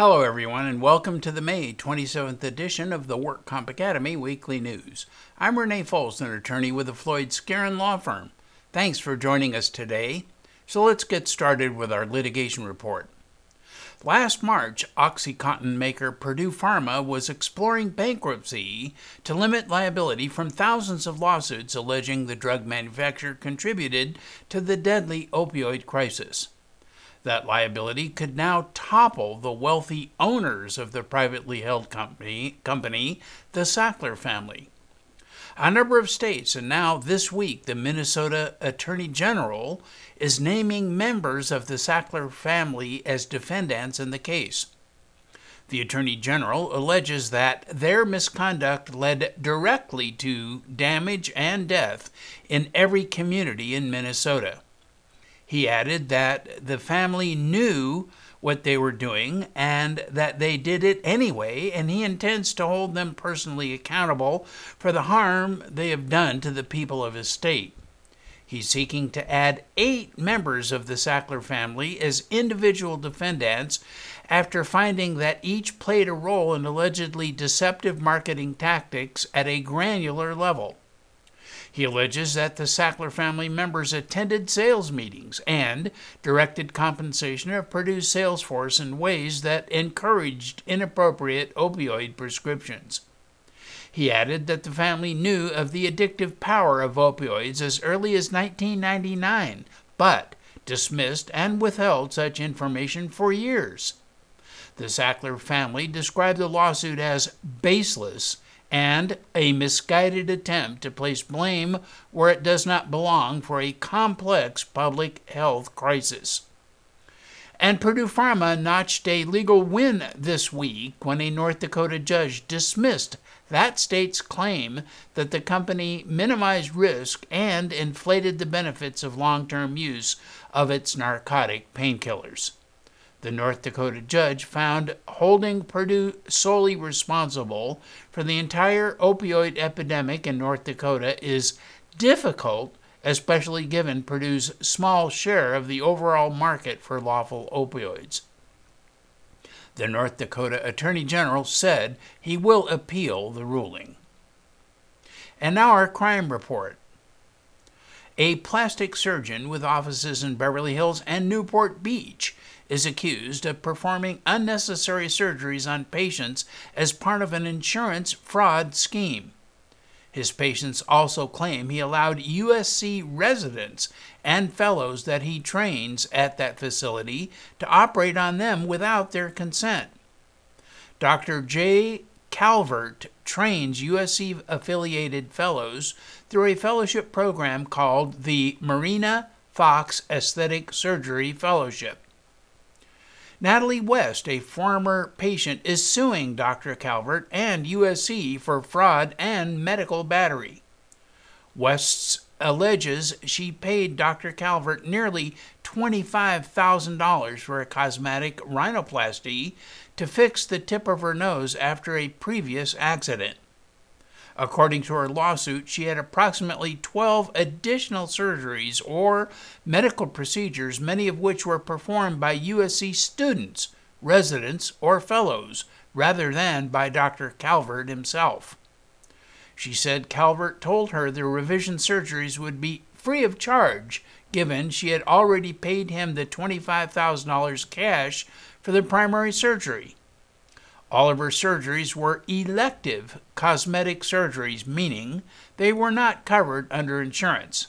Hello, everyone, and welcome to the May 27th edition of the Work Comp Academy Weekly News. I'm Renee Foles, an attorney with the Floyd Skeren Law Firm. Thanks for joining us today. So let's get started with our litigation report. Last March, OxyContin maker Purdue Pharma was exploring bankruptcy to limit liability from thousands of lawsuits alleging the drug manufacturer contributed to the deadly opioid crisis. That liability could now topple the wealthy owners of the privately held company, company, the Sackler family. A number of states, and now this week, the Minnesota Attorney General is naming members of the Sackler family as defendants in the case. The Attorney General alleges that their misconduct led directly to damage and death in every community in Minnesota. He added that the family knew what they were doing and that they did it anyway, and he intends to hold them personally accountable for the harm they have done to the people of his state. He's seeking to add eight members of the Sackler family as individual defendants after finding that each played a role in allegedly deceptive marketing tactics at a granular level. He alleges that the Sackler family members attended sales meetings and directed compensation of Purdue's sales force in ways that encouraged inappropriate opioid prescriptions. He added that the family knew of the addictive power of opioids as early as 1999, but dismissed and withheld such information for years. The Sackler family described the lawsuit as baseless and a misguided attempt to place blame where it does not belong for a complex public health crisis. And Purdue Pharma notched a legal win this week when a North Dakota judge dismissed that state's claim that the company minimized risk and inflated the benefits of long term use of its narcotic painkillers. The North Dakota judge found holding Purdue solely responsible for the entire opioid epidemic in North Dakota is difficult, especially given Purdue's small share of the overall market for lawful opioids. The North Dakota Attorney General said he will appeal the ruling. And now our crime report. A plastic surgeon with offices in Beverly Hills and Newport Beach is accused of performing unnecessary surgeries on patients as part of an insurance fraud scheme. His patients also claim he allowed USC residents and fellows that he trains at that facility to operate on them without their consent. Dr. J. Calvert trains USC affiliated fellows through a fellowship program called the Marina Fox Aesthetic Surgery Fellowship. Natalie West, a former patient, is suing Dr. Calvert and USC for fraud and medical battery. West alleges she paid Dr. Calvert nearly $25,000 for a cosmetic rhinoplasty to fix the tip of her nose after a previous accident. According to her lawsuit, she had approximately 12 additional surgeries or medical procedures, many of which were performed by USC students, residents, or fellows, rather than by Dr. Calvert himself. She said Calvert told her the revision surgeries would be free of charge, given she had already paid him the $25,000 cash for the primary surgery. All of her surgeries were elective cosmetic surgeries, meaning they were not covered under insurance.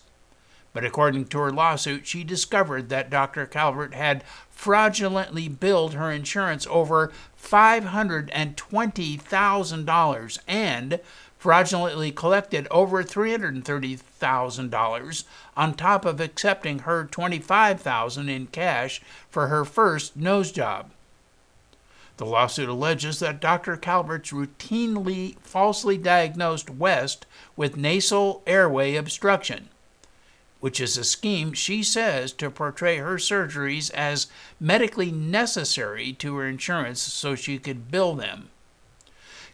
But according to her lawsuit, she discovered that Dr. Calvert had fraudulently billed her insurance over $520,000 and fraudulently collected over $330,000 on top of accepting her $25,000 in cash for her first nose job. The lawsuit alleges that Dr. Calvert's routinely falsely diagnosed West with nasal airway obstruction, which is a scheme she says to portray her surgeries as medically necessary to her insurance so she could bill them.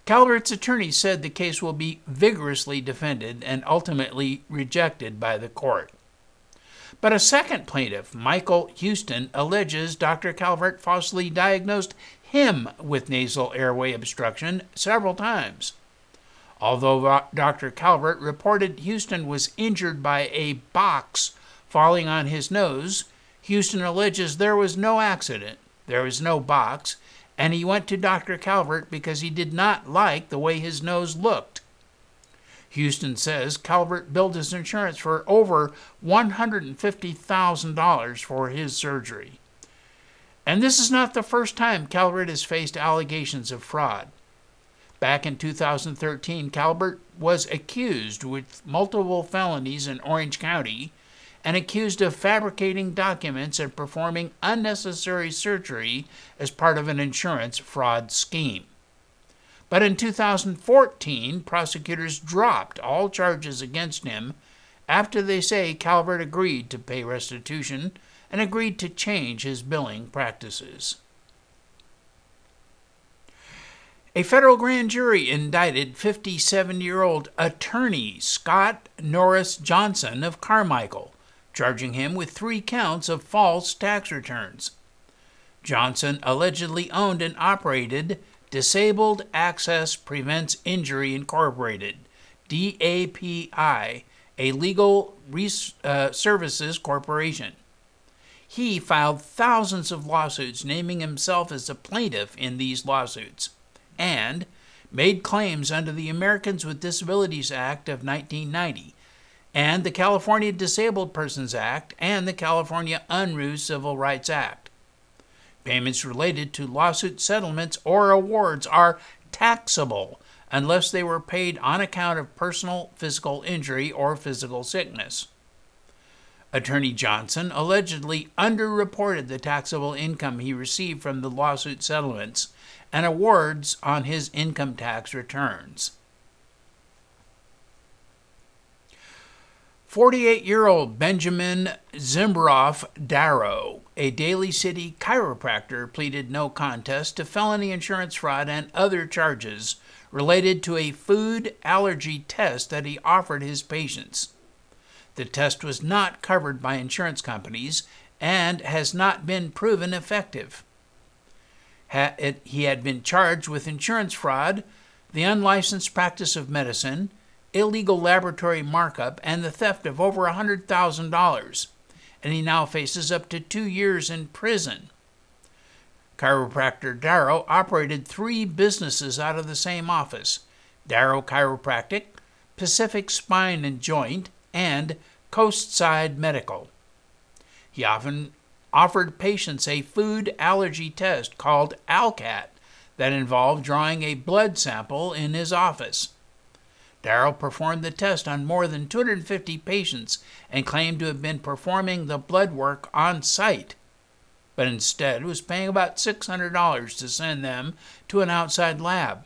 Calvert's attorney said the case will be vigorously defended and ultimately rejected by the court. But a second plaintiff, Michael Houston, alleges Dr. Calvert falsely diagnosed him with nasal airway obstruction several times. Although Dr. Calvert reported Houston was injured by a box falling on his nose, Houston alleges there was no accident, there was no box, and he went to Dr. Calvert because he did not like the way his nose looked. Houston says Calvert billed his insurance for over $150,000 for his surgery. And this is not the first time Calvert has faced allegations of fraud. Back in 2013, Calvert was accused with multiple felonies in Orange County and accused of fabricating documents and performing unnecessary surgery as part of an insurance fraud scheme. But in 2014, prosecutors dropped all charges against him after they say Calvert agreed to pay restitution and agreed to change his billing practices. A federal grand jury indicted 57 year old attorney Scott Norris Johnson of Carmichael charging him with three counts of false tax returns. Johnson allegedly owned and operated Disabled Access Prevents Injury Incorporated, DAPI, a legal res- uh, services corporation. He filed thousands of lawsuits naming himself as a plaintiff in these lawsuits and made claims under the Americans with Disabilities Act of 1990 and the California Disabled Persons Act and the California Unruh Civil Rights Act. Payments related to lawsuit settlements or awards are taxable unless they were paid on account of personal physical injury or physical sickness. Attorney Johnson allegedly underreported the taxable income he received from the lawsuit settlements and awards on his income tax returns. 48 year old Benjamin Zimbroff Darrow, a Daly City chiropractor, pleaded no contest to felony insurance fraud and other charges related to a food allergy test that he offered his patients. The test was not covered by insurance companies and has not been proven effective. he had been charged with insurance fraud, the unlicensed practice of medicine, illegal laboratory markup, and the theft of over $100,000, and he now faces up to two years in prison. Chiropractor Darrow operated three businesses out of the same office Darrow Chiropractic, Pacific Spine and Joint, and Coastside Medical. He often offered patients a food allergy test called ALCAT that involved drawing a blood sample in his office. Darrow performed the test on more than 250 patients and claimed to have been performing the blood work on site, but instead was paying about $600 to send them to an outside lab.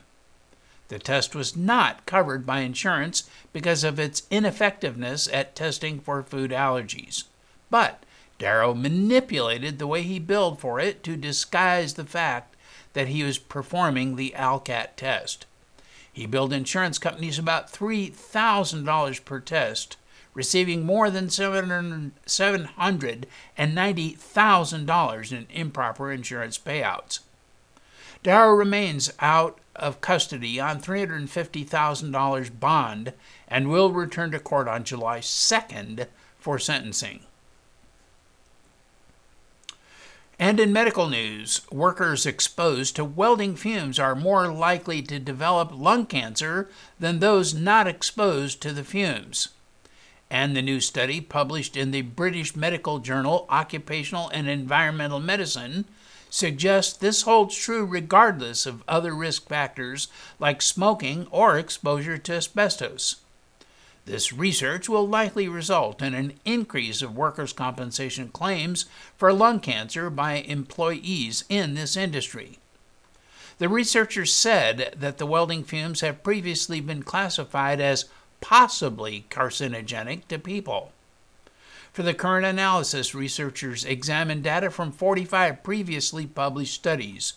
The test was not covered by insurance because of its ineffectiveness at testing for food allergies. But Darrow manipulated the way he billed for it to disguise the fact that he was performing the ALCAT test. He billed insurance companies about $3,000 per test, receiving more than $790,000 in improper insurance payouts. Darrow remains out of custody on $350,000 bond and will return to court on July 2nd for sentencing. And in medical news, workers exposed to welding fumes are more likely to develop lung cancer than those not exposed to the fumes. And the new study, published in the British medical journal Occupational and Environmental Medicine, suggests this holds true regardless of other risk factors like smoking or exposure to asbestos. This research will likely result in an increase of workers' compensation claims for lung cancer by employees in this industry. The researchers said that the welding fumes have previously been classified as possibly carcinogenic to people. For the current analysis, researchers examined data from 45 previously published studies,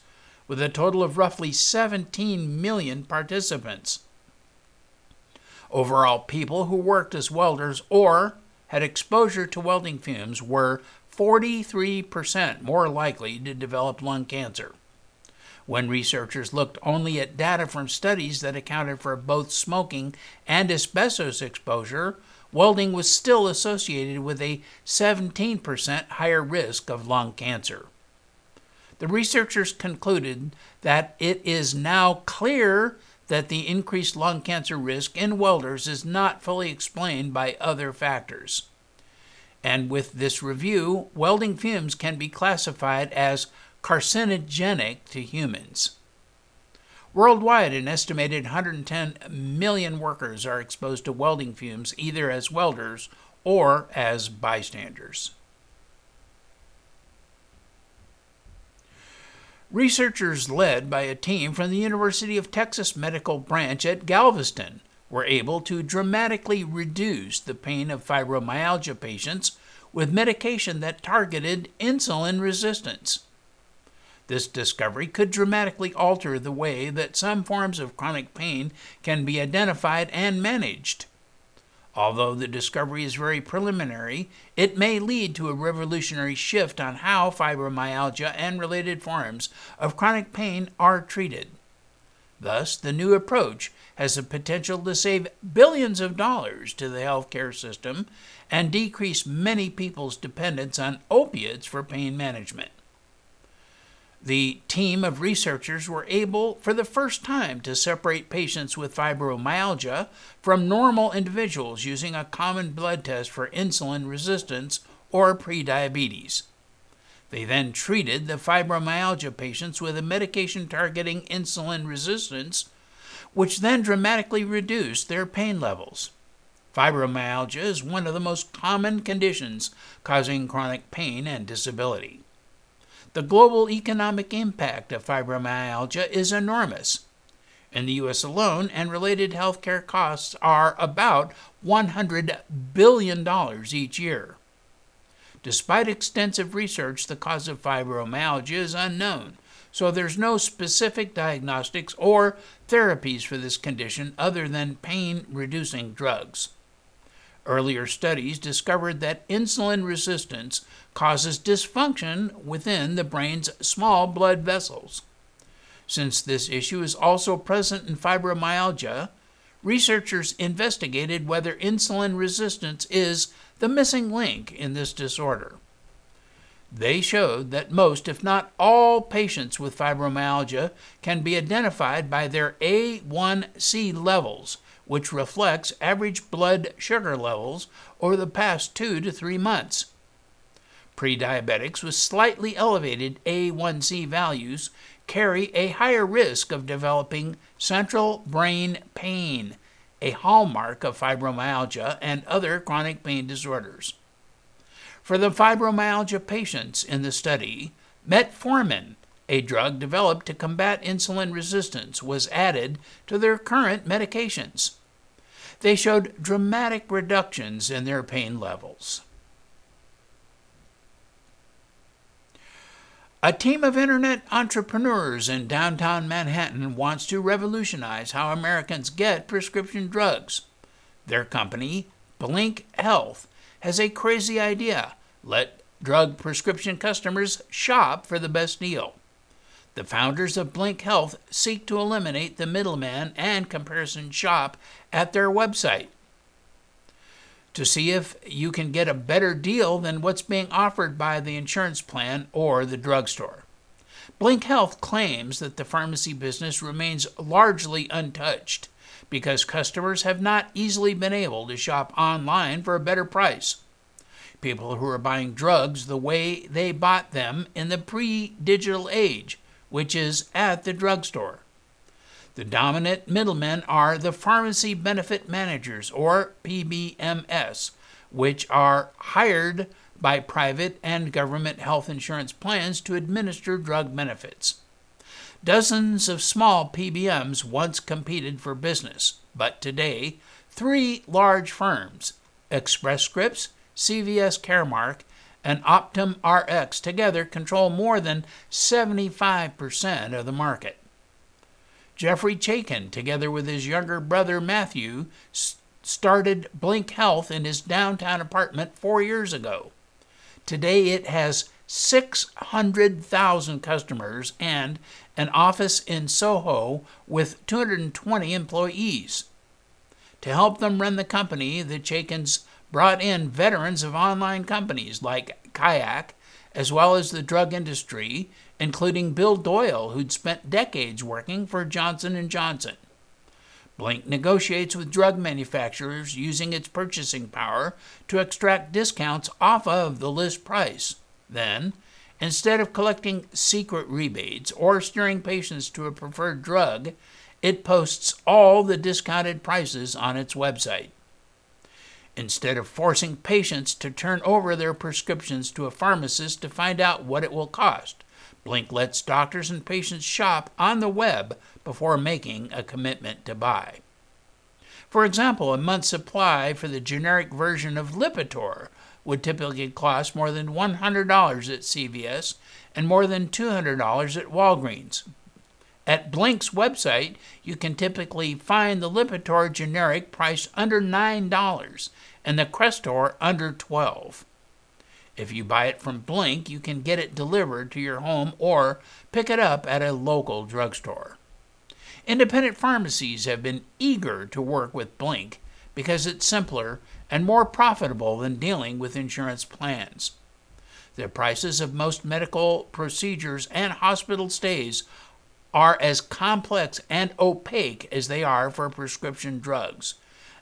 with a total of roughly 17 million participants. Overall, people who worked as welders or had exposure to welding fumes were 43% more likely to develop lung cancer. When researchers looked only at data from studies that accounted for both smoking and asbestos exposure, welding was still associated with a 17% higher risk of lung cancer. The researchers concluded that it is now clear that the increased lung cancer risk in welders is not fully explained by other factors. And with this review, welding fumes can be classified as carcinogenic to humans. Worldwide, an estimated 110 million workers are exposed to welding fumes either as welders or as bystanders. Researchers led by a team from the University of Texas Medical Branch at Galveston were able to dramatically reduce the pain of fibromyalgia patients with medication that targeted insulin resistance. This discovery could dramatically alter the way that some forms of chronic pain can be identified and managed. Although the discovery is very preliminary, it may lead to a revolutionary shift on how fibromyalgia and related forms of chronic pain are treated. Thus, the new approach has the potential to save billions of dollars to the healthcare system and decrease many people's dependence on opiates for pain management. The team of researchers were able, for the first time, to separate patients with fibromyalgia from normal individuals using a common blood test for insulin resistance or prediabetes. They then treated the fibromyalgia patients with a medication targeting insulin resistance, which then dramatically reduced their pain levels. Fibromyalgia is one of the most common conditions causing chronic pain and disability. The global economic impact of fibromyalgia is enormous. In the U.S. alone, and related healthcare costs are about $100 billion each year. Despite extensive research, the cause of fibromyalgia is unknown, so there's no specific diagnostics or therapies for this condition other than pain reducing drugs. Earlier studies discovered that insulin resistance causes dysfunction within the brain's small blood vessels. Since this issue is also present in fibromyalgia, researchers investigated whether insulin resistance is the missing link in this disorder. They showed that most, if not all, patients with fibromyalgia can be identified by their A1C levels, which reflects average blood sugar levels over the past two to three months. Prediabetics with slightly elevated A1C values carry a higher risk of developing central brain pain, a hallmark of fibromyalgia and other chronic pain disorders. For the fibromyalgia patients in the study, metformin, a drug developed to combat insulin resistance was added to their current medications. They showed dramatic reductions in their pain levels. A team of internet entrepreneurs in downtown Manhattan wants to revolutionize how Americans get prescription drugs. Their company, Blink Health, has a crazy idea. Let drug prescription customers shop for the best deal. The founders of Blink Health seek to eliminate the middleman and comparison shop at their website to see if you can get a better deal than what's being offered by the insurance plan or the drugstore. Blink Health claims that the pharmacy business remains largely untouched because customers have not easily been able to shop online for a better price. People who are buying drugs the way they bought them in the pre digital age which is at the drugstore. The dominant middlemen are the pharmacy benefit managers, or PBMS, which are hired by private and government health insurance plans to administer drug benefits. Dozens of small PBMs once competed for business, but today, three large firms, Express Scripts, CVS Caremark, and Optum RX together control more than 75% of the market. Geoffrey Chaikin, together with his younger brother Matthew, started Blink Health in his downtown apartment four years ago. Today it has 600,000 customers and an office in Soho with 220 employees. To help them run the company, the Chaikins brought in veterans of online companies like Kayak, as well as the drug industry, including Bill Doyle, who'd spent decades working for Johnson & Johnson. Blink negotiates with drug manufacturers using its purchasing power to extract discounts off of the list price. Then, instead of collecting secret rebates or steering patients to a preferred drug, it posts all the discounted prices on its website. Instead of forcing patients to turn over their prescriptions to a pharmacist to find out what it will cost, Blink lets doctors and patients shop on the web before making a commitment to buy. For example, a month's supply for the generic version of Lipitor would typically cost more than $100 at CVS and more than $200 at Walgreens. At Blink's website, you can typically find the Lipitor generic priced under $9 and the Crestor under 12. If you buy it from Blink, you can get it delivered to your home or pick it up at a local drugstore. Independent pharmacies have been eager to work with Blink because it's simpler and more profitable than dealing with insurance plans. The prices of most medical procedures and hospital stays are as complex and opaque as they are for prescription drugs,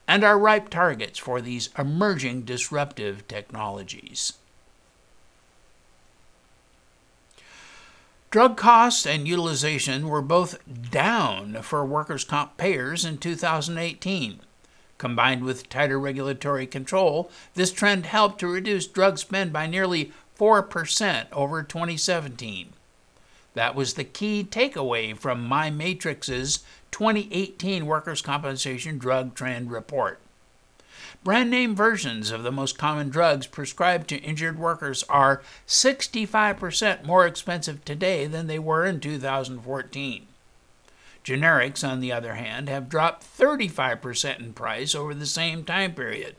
and are ripe targets for these emerging disruptive technologies. Drug costs and utilization were both down for workers' comp payers in 2018. Combined with tighter regulatory control, this trend helped to reduce drug spend by nearly 4% over 2017. That was the key takeaway from myMatrixx's 2018 Workers' Compensation Drug Trend Report. Brand name versions of the most common drugs prescribed to injured workers are 65% more expensive today than they were in 2014. Generics, on the other hand, have dropped 35% in price over the same time period.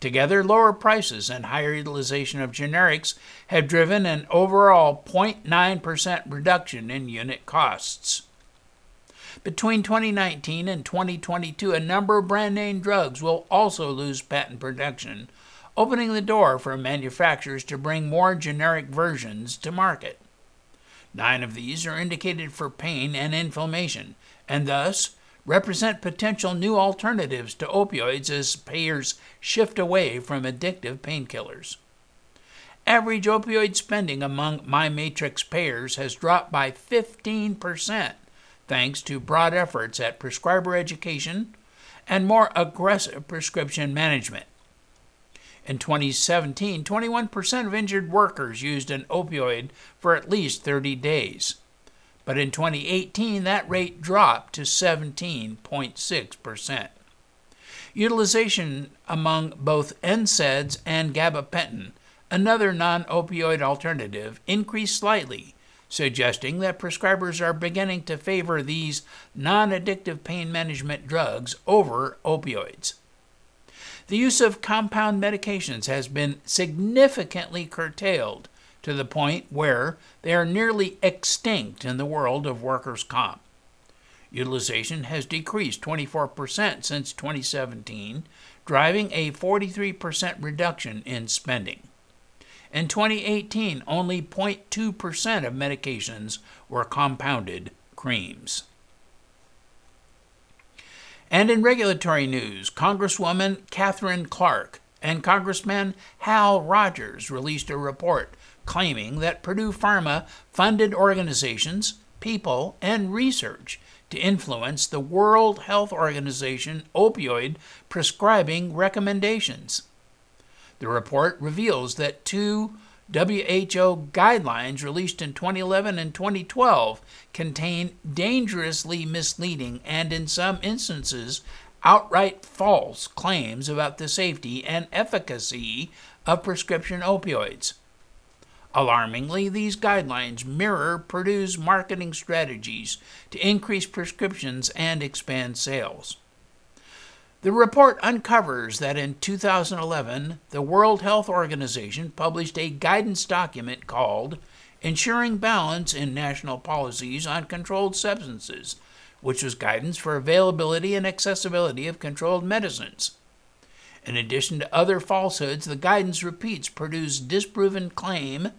Together, lower prices and higher utilization of generics have driven an overall 0.9% reduction in unit costs. Between 2019 and 2022, a number of brand name drugs will also lose patent protection, opening the door for manufacturers to bring more generic versions to market. Nine of these are indicated for pain and inflammation, and thus represent potential new alternatives to opioids as payers shift away from addictive painkillers. Average opioid spending among myMatrixx payers has dropped by 15% thanks to broad efforts at prescriber education and more aggressive prescription management. In 2017, 21% of injured workers used an opioid for at least 30 days. But in 2018, that rate dropped to 17.6%. Utilization among both NSAIDs and gabapentin, another non opioid alternative, increased slightly suggesting that prescribers are beginning to favor these non addictive pain management drugs over opioids. The use of compound medications has been significantly curtailed to the point where they are nearly extinct in the world of workers' comp. Utilization has decreased 24% since 2017, driving a 43% reduction in spending. In 2018, only 0.2% of medications were compounded creams. And in regulatory news, Congresswoman Katherine Clark and Congressman Hal Rogers released a report claiming that Purdue Pharma funded organizations, people, and research to influence the World Health Organization opioid prescribing recommendations. The report reveals that two WHO guidelines released in 2011 and 2012 contain dangerously misleading and, in some instances, outright false claims about the safety and efficacy of prescription opioids. Alarmingly, these guidelines mirror Purdue's marketing strategies to increase prescriptions and expand sales. The report uncovers that in 2011, the World Health Organization published a guidance document called Ensuring Balance in National Policies on Controlled Substances, which was guidance for availability and accessibility of controlled medicines. In addition to other falsehoods, the guidance repeats Purdue's disproven claim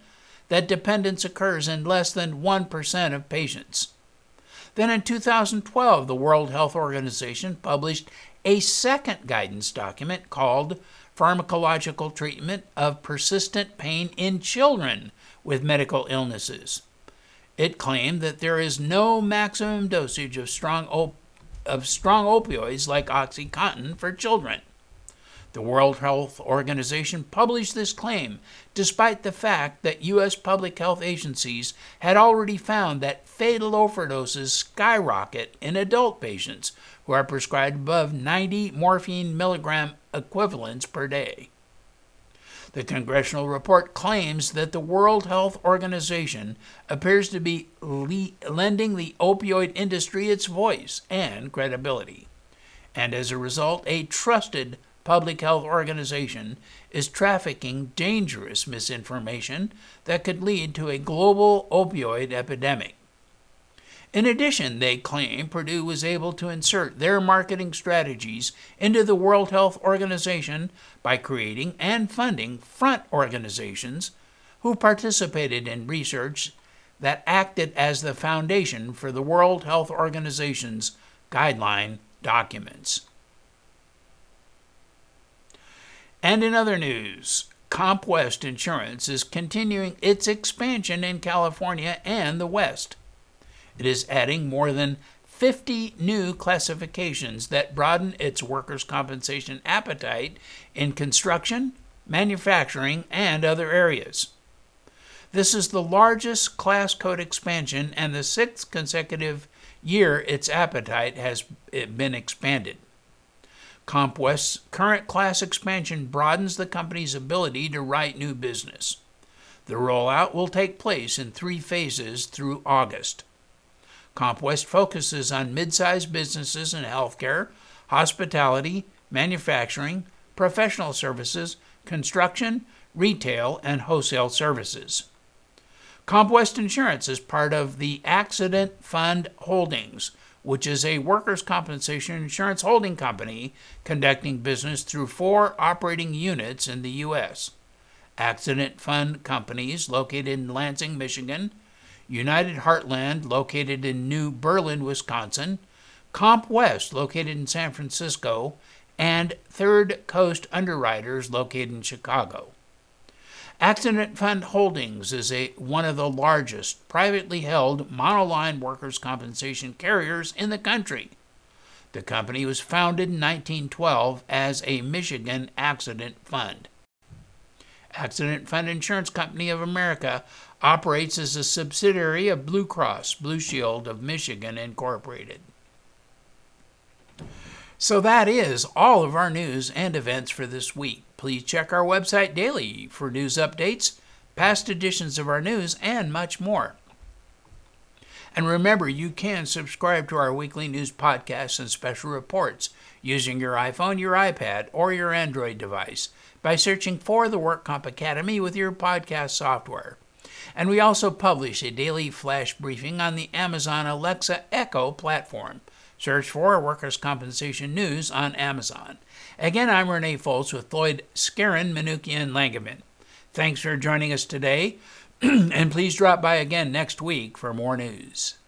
that dependence occurs in less than 1% of patients. Then in 2012, the World Health Organization published a second guidance document called Pharmacological Treatment of Persistent Pain in Children with Medical Illnesses. It claimed that there is no maximum dosage of strong, op- of strong opioids like Oxycontin for children. The World Health Organization published this claim despite the fact that U.S. public health agencies had already found that fatal overdoses skyrocket in adult patients who are prescribed above 90 morphine milligram equivalents per day. The congressional report claims that the World Health Organization appears to be le- lending the opioid industry its voice and credibility, and as a result, a trusted public health organization is trafficking dangerous misinformation that could lead to a global opioid epidemic. In addition, they claim Purdue was able to insert their marketing strategies into the World Health Organization by creating and funding front organizations who participated in research that acted as the foundation for the World Health Organization's guideline documents. And in other news, CompWest Insurance is continuing its expansion in California and the West. It is adding more than 50 new classifications that broaden its workers' compensation appetite in construction, manufacturing, and other areas. This is the largest class code expansion and the sixth consecutive year its appetite has eh, been expanded. CompWest's current class expansion broadens the company's ability to write new business. The rollout will take place in three phases through August. CompWest focuses on mid sized businesses in healthcare, hospitality, manufacturing, professional services, construction, retail, and wholesale services. CompWest Insurance is part of the Accident Fund Holdings, which is a workers' compensation insurance holding company conducting business through four operating units in the U.S. Accident Fund Companies, located in Lansing, Michigan, United Heartland, located in New Berlin, Wisconsin, CompWest, located in San Francisco, and Third Coast Underwriters, located in Chicago. Accident Fund Holdings is a, one of the largest privately held monoline workers' compensation carriers in the country. The company was founded in 1912 as a Michigan accident fund. Accident Fund Insurance Company of America operates as a subsidiary of Blue Cross Blue Shield of Michigan Incorporated. So that is all of our news and events for this week. Please check our website daily for news updates, past editions of our news, and much more. And remember, you can subscribe to our weekly news podcasts and special reports using your iPhone, your iPad, or your Android device by searching for the WorkComp Academy with your podcast software. And we also publish a daily flash briefing on the Amazon Alexa Echo platform. Search for Workers' Compensation News on Amazon. Again, I'm Renee Foltz with Floyd Skeren, Manukian, Langevin. Thanks for joining us today, and please drop by again next week for more news.